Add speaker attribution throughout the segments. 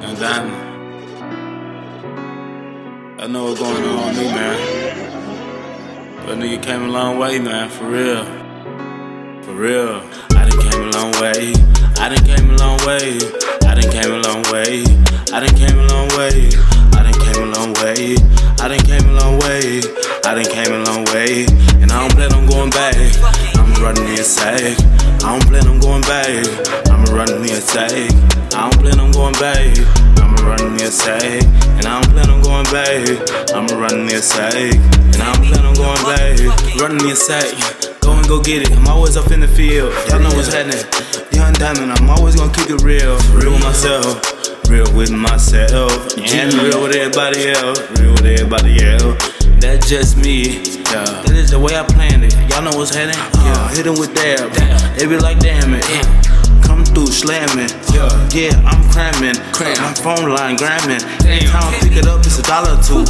Speaker 1: And then, I know what's going on with me, man. But nigga came a long way, man, for real. For real. I done came a long way. I done came a long way. I done came a long way. I done came a long way. I done came a long way. I done came a long way. I done came a long way. And I don't plan on going back. The attack. I don't plan on going back. I'm running the attack. I don't plan on going back. I'm running the attack. And I don't plan on going back. I'm running the attack. And I don't plan on going back. Running the attack. Go and go get it. I'm always up in the field. Y'all know what's happening. Young Diamond, I'm always gonna keep it real. Real with myself. Real with myself. And real with everybody else. Real with everybody else. That's just me. Yeah. That is the way I planned it. Y'all know what's happening? Yeah. Hit 'em with dab. They be like, damn it. Come through slamming. Yeah, yeah, I'm cramming. My phone line gramming. Every time I pick it up, it's a dollar or two.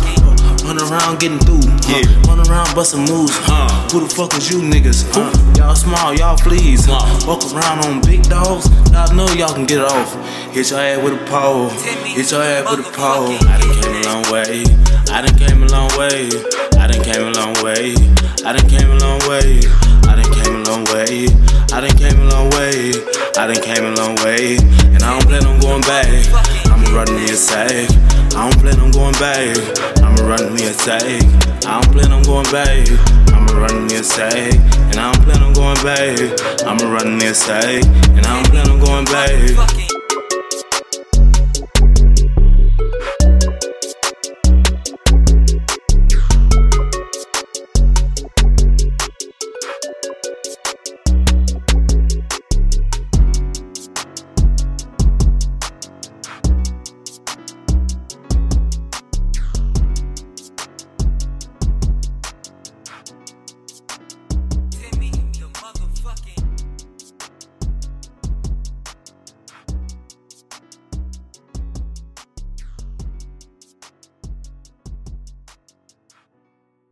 Speaker 1: Run around getting through. Yeah. Run around busting moves. Uh. Who the fuck is you niggas? Uh. Y'all small, y'all fleas. Uh. Walk around on big dogs. Y'all know y'all can get off. Hit your ass with a pole. Hit your ass with a pole. I done came a long way. I done came a long way. Way. I done came a long way. I done came a long way. I done came a long way. I done came a long way. And I don't plan on going back. I'ma run the attack. I don't plan on going back. I'ma run the attack. I don't plan on going back. I'ma run the attack. And I don't plan on going back. I'ma run the attack. And I don't plan on going back.